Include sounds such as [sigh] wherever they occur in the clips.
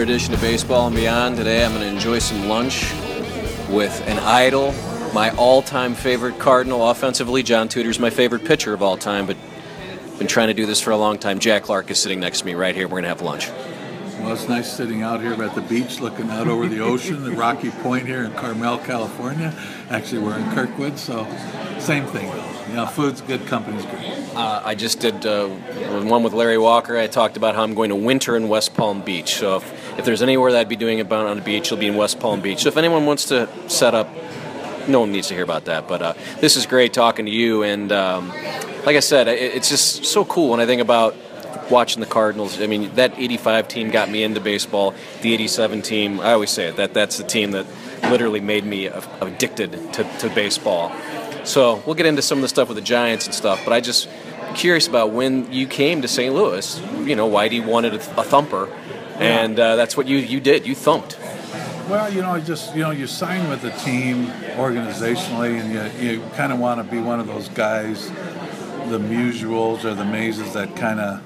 another edition of Baseball and Beyond. Today I'm going to enjoy some lunch with an idol, my all-time favorite Cardinal offensively. John Tudor's my favorite pitcher of all time, but been trying to do this for a long time. Jack Clark is sitting next to me right here. We're going to have lunch. Well, it's nice sitting out here at the beach looking out over the ocean, the Rocky Point here in Carmel, California. Actually, we're in Kirkwood, so same thing. You know, food's good, company's good. Uh, I just did uh, one with Larry Walker. I talked about how I'm going to winter in West Palm Beach. So if, if there's anywhere that I'd be doing it on the beach, it'll be in West Palm Beach. So if anyone wants to set up, no one needs to hear about that. But uh, this is great talking to you. And um, like I said, it, it's just so cool when I think about watching the Cardinals. I mean, that 85 team got me into baseball. The 87 team, I always say it, that that's the team that literally made me addicted to, to baseball. So we'll get into some of the stuff with the Giants and stuff, but I just curious about when you came to St. Louis. You know, Whitey wanted a, a thumper, and uh, that's what you you did. You thumped. Well, you know, just you know, you sign with the team organizationally, and you you kind of want to be one of those guys, the Musials or the Mazes that kind of.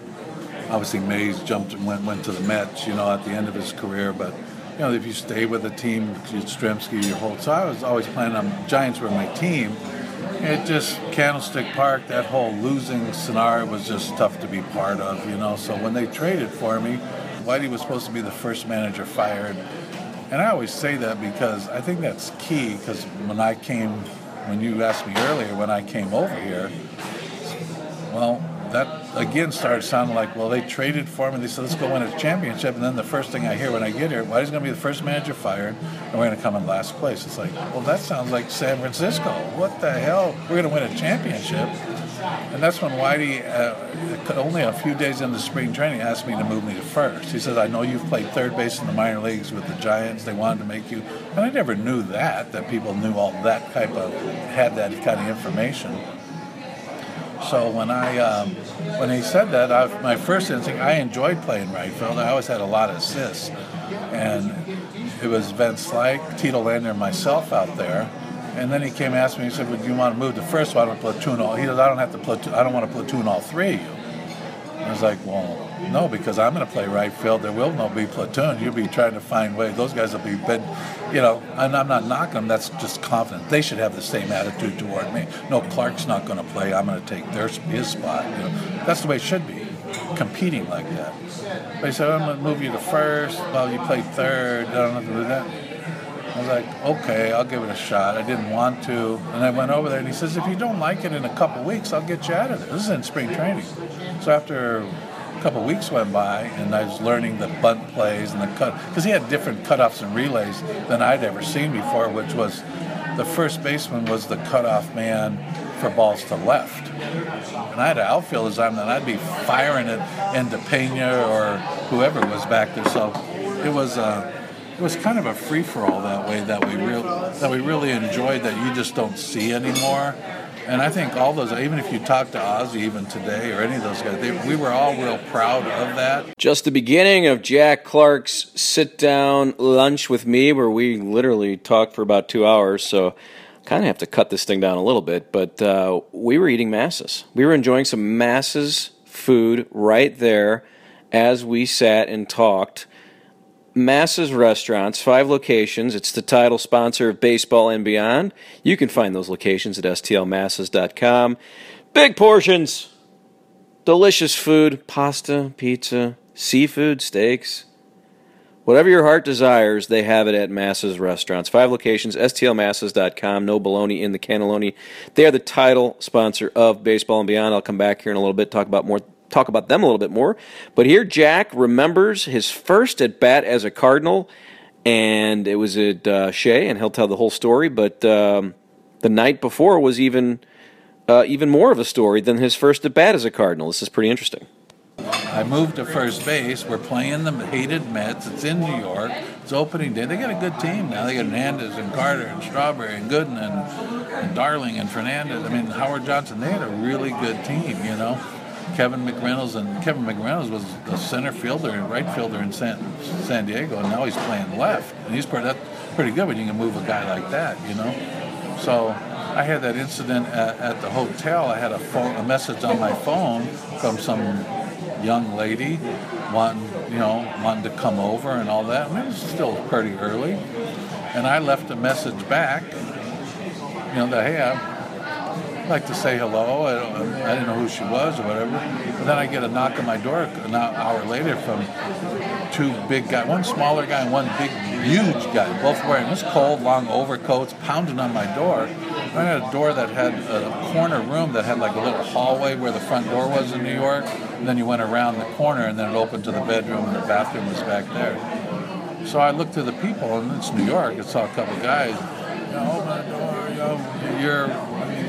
Obviously, Mays jumped and went went to the Mets, you know, at the end of his career, but you know, if you stay with the team, Yastrzemski your whole. So I was always planning on Giants were my team, it just Candlestick Park, that whole losing scenario was just tough to be part of, you know. So when they traded for me, Whitey was supposed to be the first manager fired. And I always say that because I think that's key because when I came, when you asked me earlier, when I came over here, well, that again started sounding like, well, they traded for me. They said, let's go win a championship. And then the first thing I hear when I get here, Whitey's going to be the first manager fired, and we're going to come in last place. It's like, well, that sounds like San Francisco. What the hell? We're going to win a championship. And that's when Whitey, uh, only a few days into spring training, asked me to move me to first. He says, I know you've played third base in the minor leagues with the Giants. They wanted to make you. And I never knew that, that people knew all that type of, had that kind of information. So when I um, when he said that, I, my first instinct, I enjoyed playing right field. I always had a lot of assists, and it was Vince Slyke, Tito Landrum, and myself out there. And then he came and asked me. He said, "Would you want to move to first? Why don't platoon all?" He said, "I don't have to platoon. I don't want to platoon all three of you." I was like, "Well, no, because I'm going to play right field. There will no be platoon. You'll be trying to find ways. Those guys will be, but you know, and I'm not knocking them. That's just confident. They should have the same attitude toward me. No, Clark's not going to play. I'm going to take their his spot. You know, that's the way it should be. Competing like that. They said, I'm going to move you to first. Well, you played third. I don't have to do that. I was like, okay, I'll give it a shot. I didn't want to. And I went over there and he says, if you don't like it in a couple weeks, I'll get you out of there. This is in spring training. So after a couple weeks went by, and I was learning the bunt plays and the cut because he had different cutoffs and relays than I'd ever seen before, which was the first baseman was the cutoff man for balls to left. And I had an outfield design, and I'd be firing it into Pena or whoever was back there. So it was. Uh, it was kind of a free for all that way that we real that we really enjoyed that you just don't see anymore. And I think all those, even if you talk to Ozzie even today or any of those guys, they, we were all real proud of that. Just the beginning of Jack Clark's sit down lunch with me, where we literally talked for about two hours. So kind of have to cut this thing down a little bit. But uh, we were eating masses. We were enjoying some masses food right there as we sat and talked. Masses Restaurants, five locations. It's the title sponsor of Baseball and Beyond. You can find those locations at stlmasses.com. Big portions, delicious food, pasta, pizza, seafood, steaks. Whatever your heart desires, they have it at Masses Restaurants. Five locations, stlmasses.com. No baloney in the cannelloni. They are the title sponsor of Baseball and Beyond. I'll come back here in a little bit, talk about more talk about them a little bit more. But here, Jack remembers his first at bat as a Cardinal, and it was at uh, Shea, and he'll tell the whole story. But um, the night before was even uh, even more of a story than his first at bat as a Cardinal. This is pretty interesting. I moved to first base. We're playing the hated Mets. It's in New York. It's opening day. They got a good team now. They got Hernandez and Carter and Strawberry and Gooden and, and Darling and Fernandez. I mean, Howard Johnson. They had a really good team, you know. Kevin McReynolds, and Kevin McReynolds was the center fielder and right fielder in San, San Diego, and now he's playing left, and he's pretty, that's pretty good when you can move a guy like that, you know. So I had that incident at, at the hotel. I had a phone, a message on my phone from some young lady wanting, you know, wanting to come over and all that. And it was still pretty early. And I left a message back, you know, that, hey, I'd like to say hello. I, I didn't know who she was or whatever. But then I get a knock on my door an hour later from two big guys, one smaller guy and one big, huge guy, both wearing this cold, long overcoats, pounding on my door. I had a door that had a corner room that had like a little hallway where the front door was in New York. And then you went around the corner and then it opened to the bedroom and the bathroom was back there. So I looked to the people, and it's New York. I saw a couple guys. You know, open the door. You know, you're,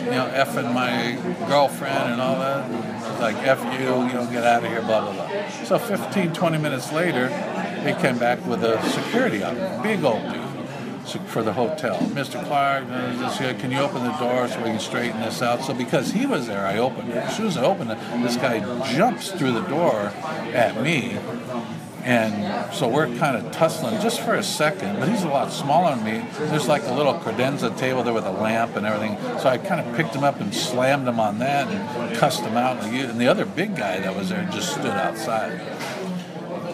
you know, effing my girlfriend and all that. It's like F you. You know, get out of here. Blah blah blah. So 15, 20 minutes later, they came back with a security on, big old dude for the hotel. Mr. Clark, uh, can you open the door so we can straighten this out? So because he was there, I opened it. As soon as I opened it, this guy jumps through the door at me. And so we're kind of tussling just for a second, but he's a lot smaller than me. There's like a little credenza table there with a lamp and everything. So I kind of picked him up and slammed him on that and cussed him out. And the other big guy that was there just stood outside.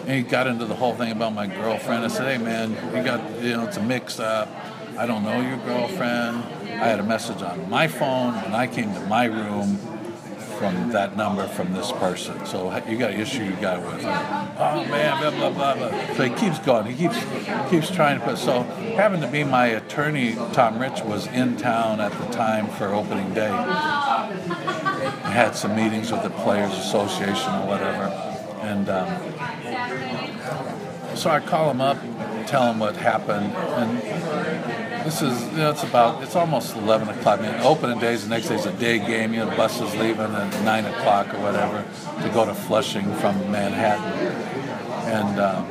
And he got into the whole thing about my girlfriend. I said, hey man, you got, you know, it's a mix up. I don't know your girlfriend. I had a message on my phone when I came to my room from that number from this person. So you got an issue you got with. Oh man, blah blah blah blah. So he keeps going. He keeps keeps trying to put. So having to be my attorney, Tom Rich was in town at the time for opening day. had some meetings with the Players Association or whatever, and. Um, so I call him up, tell him what happened, and this is you know it's about it's almost 11 o'clock. I mean, opening days, the next day's a day game. You know, buses leaving at 9 o'clock or whatever to go to Flushing from Manhattan, and. Uh,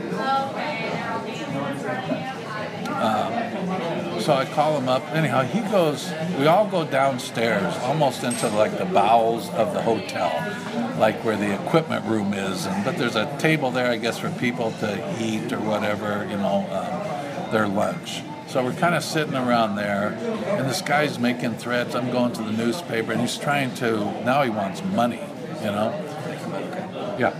uh, so I call him up. Anyhow, he goes. We all go downstairs, almost into like the bowels of the hotel, like where the equipment room is. And but there's a table there, I guess, for people to eat or whatever, you know, um, their lunch. So we're kind of sitting around there, and this guy's making threats. I'm going to the newspaper, and he's trying to. Now he wants money, you know. Yeah.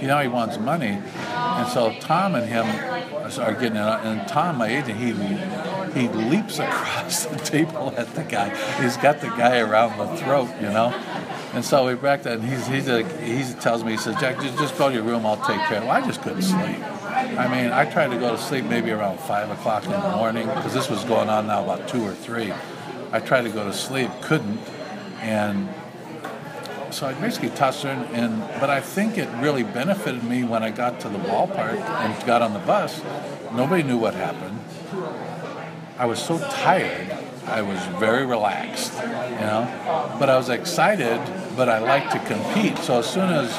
You know he wants money, and so Tom and him are getting it. And Tom, my agent, he he leaps across [laughs] the table at the guy. He's got the guy around the throat, you know. And so we back that, and he's he's a, he tells me, he says, Jack, just, just go to your room. I'll take care of it. Well, I just couldn't sleep. I mean, I tried to go to sleep maybe around five o'clock in the morning because this was going on now about two or three. I tried to go to sleep, couldn't, and so I basically tossed her, and but I think it really benefited me when I got to the ballpark and got on the bus. Nobody knew what happened. I was so tired. I was very relaxed, you know, but I was excited. But I like to compete. So as soon as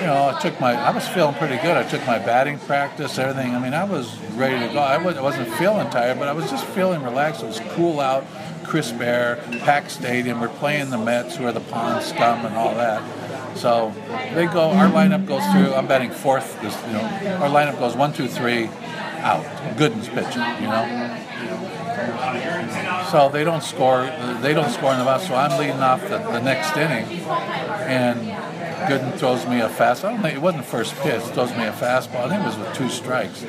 you know, I took my, I was feeling pretty good. I took my batting practice, everything. I mean, I was ready to go. I wasn't feeling tired, but I was just feeling relaxed. It was cool out, crisp air, packed stadium. We're playing the Mets, who are the pond scum and all that. So they go. Our lineup goes through. I'm batting fourth. This, you know, our lineup goes one, two, three, out. Gooden's pitching. You know. So they don't score. They don't score in the box. So I'm leading off the, the next inning, and Gooden throws me a fast. I don't think it wasn't first pitch. Throws me a fastball. I think it was with two strikes,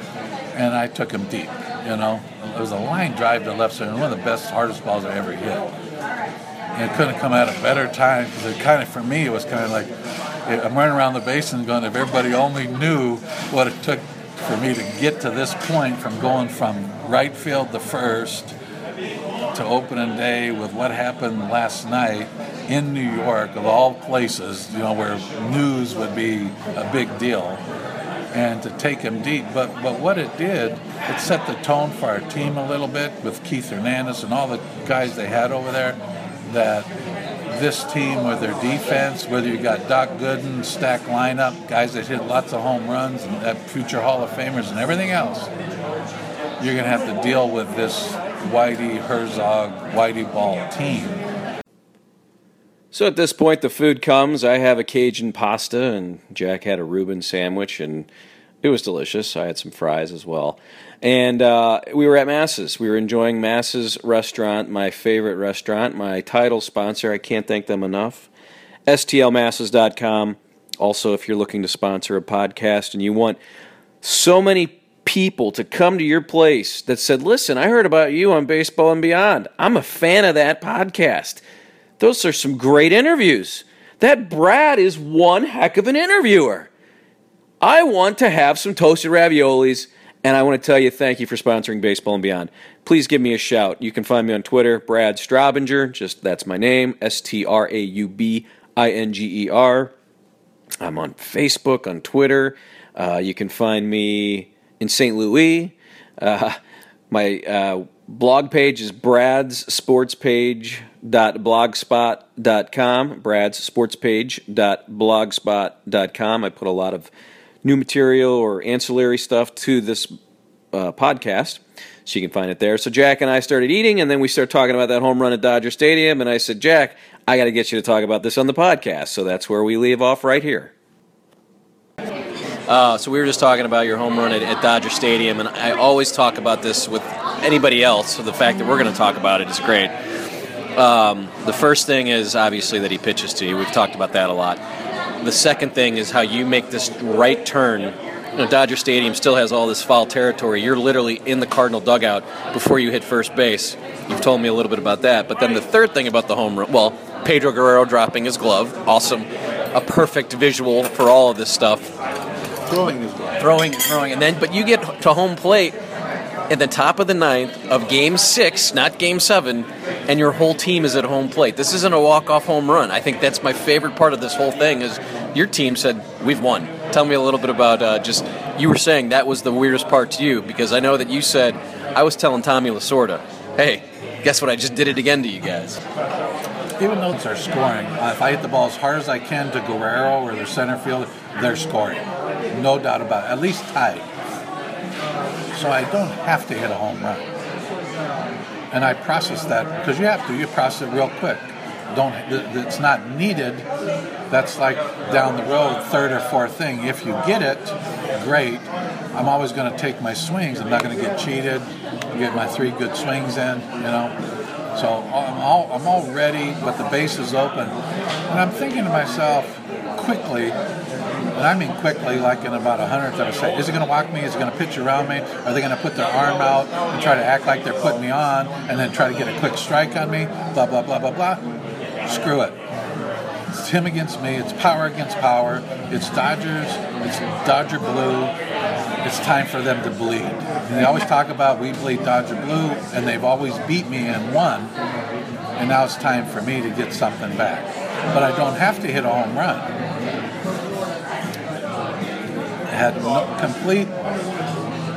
and I took him deep. You know, it was a line drive to left center, one of the best, hardest balls I ever hit. And it couldn't come at a better time because it kind of, for me, it was kind of like eh, I'm running around the basin going, if everybody only knew what it took for me to get to this point from going from right field to first to opening day with what happened last night in New York, of all places, you know, where news would be a big deal, and to take him deep. But but what it did, it set the tone for our team a little bit with Keith Hernandez and all the guys they had over there. That this team with their defense, whether you got Doc Gooden, stack lineup, guys that hit lots of home runs, and that future Hall of Famers, and everything else, you're going to have to deal with this Whitey Herzog, Whitey Ball team so at this point, the food comes. I have a Cajun pasta, and Jack had a Reuben sandwich, and it was delicious. I had some fries as well. And uh, we were at Masses. We were enjoying Masses Restaurant, my favorite restaurant, my title sponsor. I can't thank them enough. STLmasses.com. Also, if you're looking to sponsor a podcast and you want so many people to come to your place that said, Listen, I heard about you on Baseball and Beyond. I'm a fan of that podcast. Those are some great interviews. That Brad is one heck of an interviewer. I want to have some toasted raviolis, and I want to tell you thank you for sponsoring Baseball and Beyond. Please give me a shout. You can find me on Twitter, Brad Straubinger. Just that's my name, S T R A U B I N G E R. I'm on Facebook, on Twitter. Uh, you can find me in St. Louis. Uh, my uh, blog page is Brad's Sports brad's sports i put a lot of new material or ancillary stuff to this uh, podcast so you can find it there. So jack and i started eating and then we started talking about that home run at dodger stadium and i said jack i got to get you to talk about this on the podcast. So that's where we leave off right here uh, so we were just talking about your home run at, at, Dodger Stadium, and I always talk about this with anybody else. So the fact that we're going to talk about it is great. Um, the first thing is obviously that he pitches to you. We've talked about that a lot. The second thing is how you make this right turn. You know, Dodger Stadium still has all this foul territory. You're literally in the Cardinal dugout before you hit first base. You've told me a little bit about that. But then the third thing about the home run, well, Pedro Guerrero dropping his glove, awesome, a perfect visual for all of this stuff. Throwing his glove. Throwing, throwing, and then but you get to home plate at the top of the ninth of game six, not game seven, and your whole team is at home plate. This isn't a walk-off home run. I think that's my favorite part of this whole thing is your team said, we've won. Tell me a little bit about uh, just, you were saying that was the weirdest part to you, because I know that you said, I was telling Tommy Lasorda, hey, guess what, I just did it again to you guys. Even though they're scoring, uh, if I hit the ball as hard as I can to Guerrero or the center field, they're scoring. No doubt about it. At least tied so I don't have to hit a home run. And I process that because you have to. You process it real quick. Don't. It's not needed. That's like down the road, third or fourth thing. If you get it, great. I'm always going to take my swings. I'm not going to get cheated. Get my three good swings in. You know. So I'm all I'm all ready, but the base is open, and I'm thinking to myself quickly and I mean quickly, like in about a hundredth of a second. Is it going to walk me? Is it going to pitch around me? Are they going to put their arm out and try to act like they're putting me on and then try to get a quick strike on me? Blah, blah, blah, blah, blah. Screw it. It's him against me. It's power against power. It's Dodgers. It's Dodger blue. It's time for them to bleed. And they always talk about we bleed Dodger blue, and they've always beat me and won. And now it's time for me to get something back. But I don't have to hit a home run had complete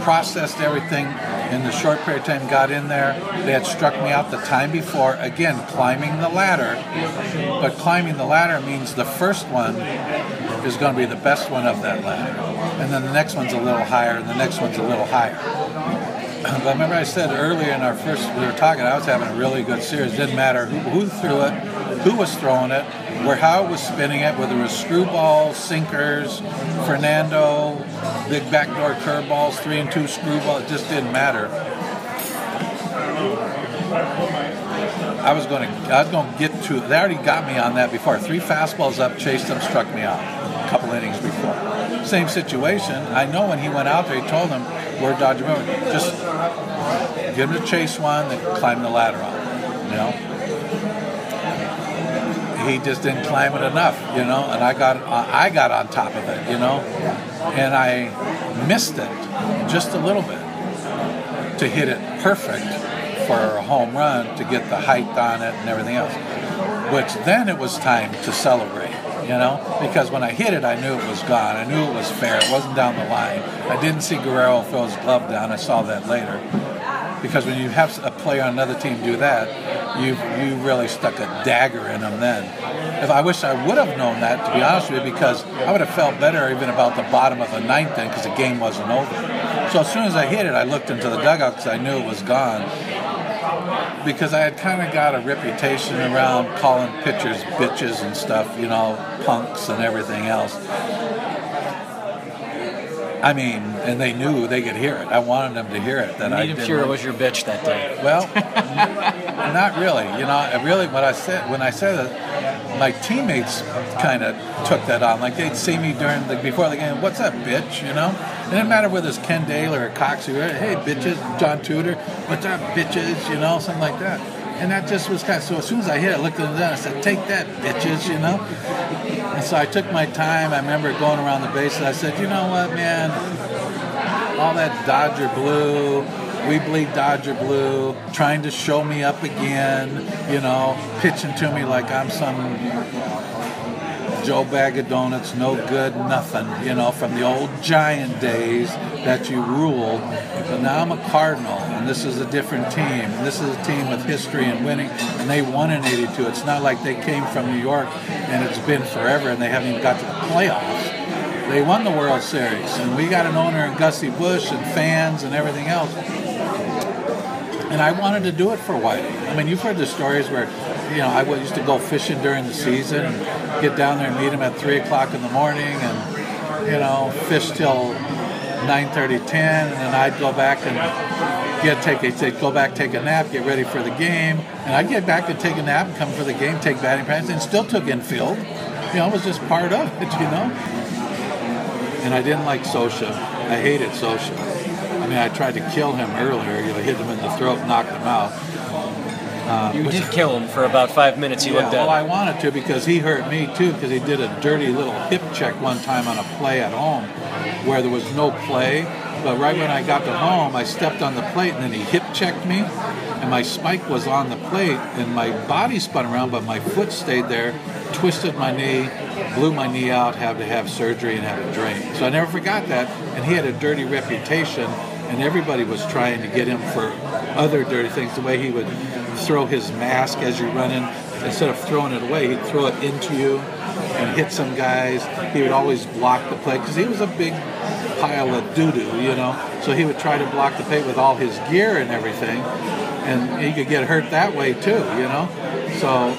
processed everything in the short period of time got in there. They had struck me out the time before. Again climbing the ladder. But climbing the ladder means the first one is going to be the best one of that ladder. And then the next one's a little higher and the next one's a little higher. [clears throat] But remember i said earlier in our first we were talking i was having a really good series. It didn't matter who, who threw it who was throwing it where Howard was spinning it, whether it was screwballs, sinkers, Fernando, big backdoor curveballs, three and two screwball, it just didn't matter. I was going to, I was going to get to. They already got me on that before. Three fastballs up, chased them, struck me out. A couple innings before. Same situation. I know when he went out there, he told them, "We're Dodger Just give him to chase one, then climb the ladder on." You know he just didn't climb it enough, you know. And I got I got on top of it, you know, and I missed it just a little bit to hit it perfect for a home run to get the height on it and everything else. Which then it was time to celebrate, you know, because when I hit it, I knew it was gone. I knew it was fair. It wasn't down the line. I didn't see Guerrero throw his glove down. I saw that later. Because when you have a player on another team do that, you you really stuck a dagger in them then. If I wish I would have known that, to be honest with you, because I would have felt better even about the bottom of the ninth then, because the game wasn't over. So as soon as I hit it, I looked into the dugout because I knew it was gone. Because I had kind of got a reputation around calling pitchers bitches and stuff, you know, punks and everything else. I mean, and they knew they could hear it. I wanted them to hear it. That I Pure was your bitch that day. Well, not really. You know, really, what I said when I said it, my teammates kind of took that on. Like they'd see me during the before the game. What's up, bitch? You know. It didn't matter whether it's Ken Dayley or Cox. Hey, bitches, John Tudor. What's up, bitches? You know, something like that. And that just was kind of so. As soon as I hit it, I looked at them and I said, "Take that, bitches," you know. And so I took my time. I remember going around the base and I said, "You know what, man? All that Dodger blue, we bleed Dodger blue, trying to show me up again, you know, pitching to me like I'm some Joe Bag of Donuts, no good, nothing, you know, from the old Giant days that you ruled. But now I'm a Cardinal, and this is a different team. And this is a team with history and winning, and they won in 82. It's not like they came from New York and it's been forever and they haven't even got to the playoffs. They won the World Series, and we got an owner in Gussie Busch and fans and everything else. And I wanted to do it for Whitey. I mean, you've heard the stories where you know, I used to go fishing during the season, and get down there and meet him at three o'clock in the morning, and you know, fish till 9:30, 10, and then I'd go back and get take a go back, take a nap, get ready for the game, and I'd get back and take a nap, come for the game, take batting practice, and still took infield. You know, it was just part of it, [laughs] you know. And I didn't like Scioscia. I hated Scioscia. I mean, I tried to kill him earlier. You know, hit him in the throat, knocked him out. Uh, you did kill him for about five minutes. You yeah, looked at. Well, I wanted to because he hurt me too because he did a dirty little hip check one time on a play at home where there was no play. But right when I got to home, I stepped on the plate and then he hip checked me, and my spike was on the plate and my body spun around, but my foot stayed there, twisted my knee, blew my knee out, had to have surgery and have it drain. So I never forgot that. And he had a dirty reputation, and everybody was trying to get him for other dirty things. The way he would throw his mask as you run in. Instead of throwing it away, he'd throw it into you and hit some guys. He would always block the play because he was a big pile of doo doo, you know. So he would try to block the play with all his gear and everything, and he could get hurt that way too, you know. So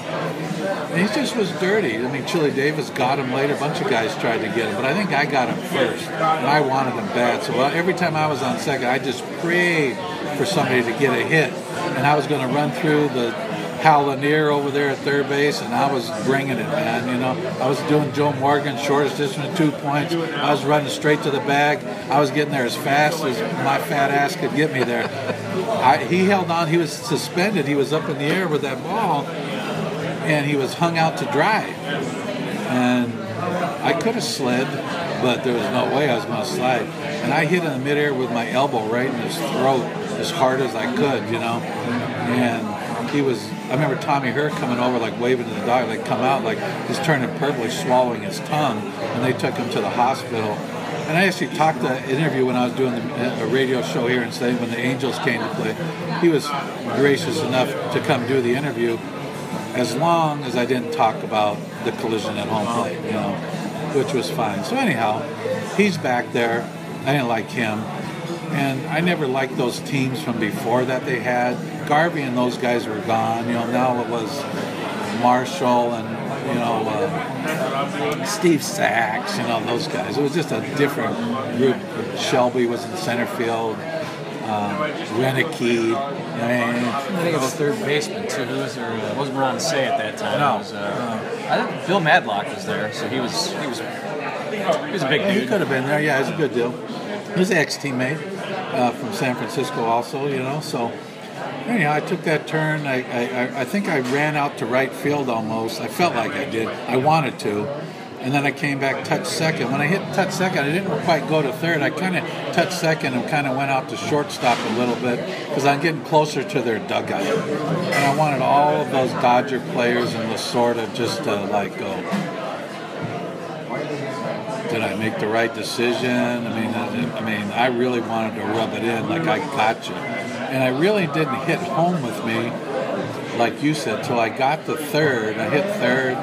he just was dirty. I mean, Chili Davis got him later. A bunch of guys tried to get him, but I think I got him first, and I wanted him bad. So every time I was on second, I just prayed for somebody to get a hit and I was going to run through the Hal Lanier over there at third base, and I was bringing it, man. You know, I was doing Joe Morgan, shortest distance, two points. I was running straight to the bag. I was getting there as fast as my fat ass could get me there. I, he held on. He was suspended. He was up in the air with that ball, and he was hung out to dry. And I could have slid, but there was no way I was going to slide. And I hit him in the midair with my elbow right in his throat as hard as I could, you know. And he was, I remember Tommy Herr coming over, like waving to the dog, like come out, like he's turning purple, swallowing his tongue. And they took him to the hospital. And I actually talked to an interview when I was doing the, uh, a radio show here in State when the Angels came to play. He was gracious enough to come do the interview as long as I didn't talk about the collision at home plate, you know, which was fine. So anyhow, he's back there. I didn't like him. And I never liked those teams from before that they had. Garvey and those guys were gone. You know, now it was Marshall and, you know, uh, Steve Sax, you know, those guys. It was just a different group. Shelby was in center field. Um, Roenicke. I mean, I think it was third baseman too. Who was there? Uh, wasn't Ron Cey at that time. No. Was, uh, I think Bill Madlock was there, so he was he was he was a big yeah, dude. he could have been there. Yeah, he's a good deal. An ex-teammate uh, from San Francisco, also. You know, so anyhow, I took that turn. I, I I think I ran out to right field almost. I felt like I did. I wanted to. And then I came back, touch second. When I hit touch second, I didn't quite go to third. I kind of touched second and kind of went out to shortstop a little bit because I'm getting closer to their dugout. And I wanted all of those Dodger players and Lasorda just to like go. Did I make the right decision? I mean, I mean, I really wanted to rub it in, like I got you, and I really didn't hit home with me, like you said, till I got to third. I hit third,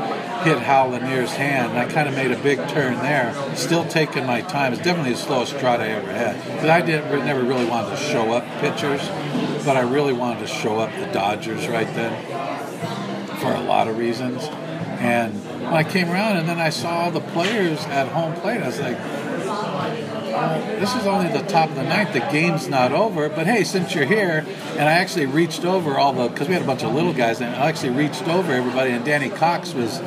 hit Hal Lanier's hand, and I kind of made a big turn there. Still taking my time. It's definitely the slowest stride I ever had. But I didn't never really wanted to show up pitchers, but I really wanted to show up the Dodgers right then for a lot of reasons. And when I came around and then I saw the players at home plate, I was like, this is only the top of the ninth. The game's not over. But hey, since you're here, and I actually reached over all the because we had a bunch of little guys, and I actually reached over everybody, and Danny Cox was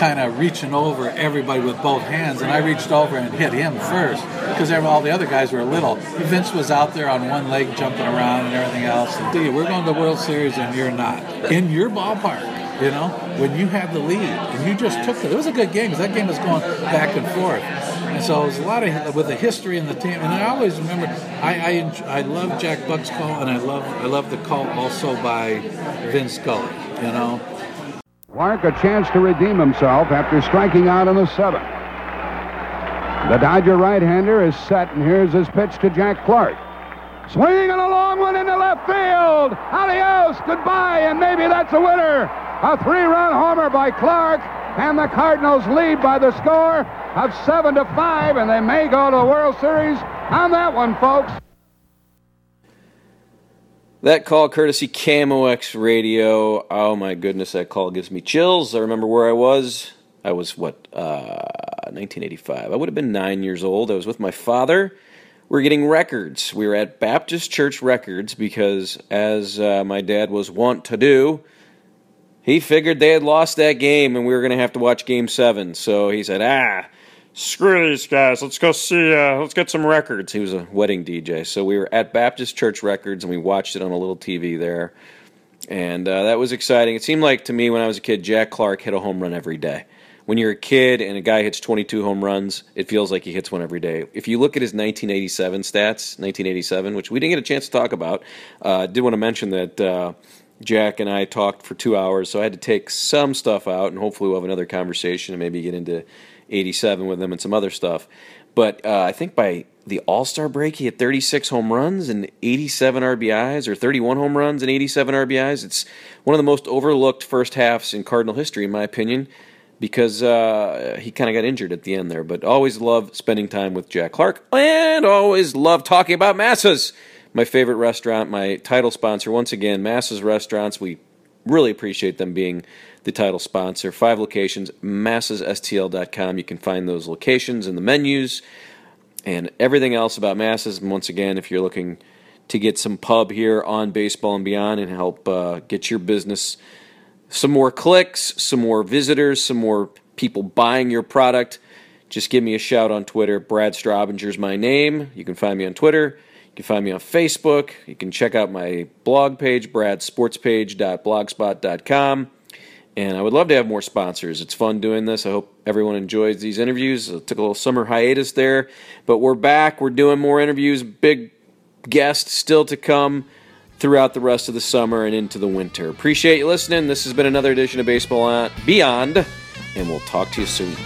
kind of reaching over everybody with both hands, and I reached over and hit him first because all the other guys were little. Vince was out there on one leg jumping around and everything else. And we're going to the World Series, and you're not in your ballpark. You know, when you had the lead and you just took it, it was a good game because that game was going back and forth. And so it was a lot of with the history and the team. And I always remember, I I, I love Jack Buck's call, and I love I love the call also by Vince Scully. You know, Clark a chance to redeem himself after striking out in the seventh. The Dodger right-hander is set, and here's his pitch to Jack Clark. Swinging a long one into left field. Adios, goodbye, and maybe that's a winner. A three-run homer by Clark, and the Cardinals lead by the score of seven to five, and they may go to the World Series on that one, folks. That call, courtesy KMOX Radio. Oh my goodness, that call gives me chills. I remember where I was. I was what, uh, 1985. I would have been nine years old. I was with my father. We are getting records. We were at Baptist Church Records because, as uh, my dad was wont to do, he figured they had lost that game and we were going to have to watch game seven. So he said, ah, screw these guys. Let's go see, uh, let's get some records. He was a wedding DJ. So we were at Baptist Church Records and we watched it on a little TV there. And uh, that was exciting. It seemed like to me when I was a kid, Jack Clark hit a home run every day. When you're a kid and a guy hits 22 home runs, it feels like he hits one every day. If you look at his 1987 stats, 1987, which we didn't get a chance to talk about, uh, I did want to mention that uh, Jack and I talked for two hours, so I had to take some stuff out, and hopefully we'll have another conversation and maybe get into 87 with him and some other stuff. But uh, I think by the All Star break, he had 36 home runs and 87 RBIs, or 31 home runs and 87 RBIs. It's one of the most overlooked first halves in Cardinal history, in my opinion, because uh, he kind of got injured at the end there. But always love spending time with Jack Clark, and always love talking about masses my favorite restaurant, my title sponsor. Once again, Masses Restaurants. We really appreciate them being the title sponsor. Five locations, massesstl.com. You can find those locations and the menus and everything else about Masses. And once again, if you're looking to get some pub here on Baseball and Beyond and help uh, get your business some more clicks, some more visitors, some more people buying your product, just give me a shout on Twitter. Brad Straubinger's my name. You can find me on Twitter. You can find me on Facebook. You can check out my blog page, bradsportspage.blogspot.com. And I would love to have more sponsors. It's fun doing this. I hope everyone enjoys these interviews. I took a little summer hiatus there, but we're back. We're doing more interviews, big guests still to come throughout the rest of the summer and into the winter. Appreciate you listening. This has been another edition of Baseball Beyond, and we'll talk to you soon.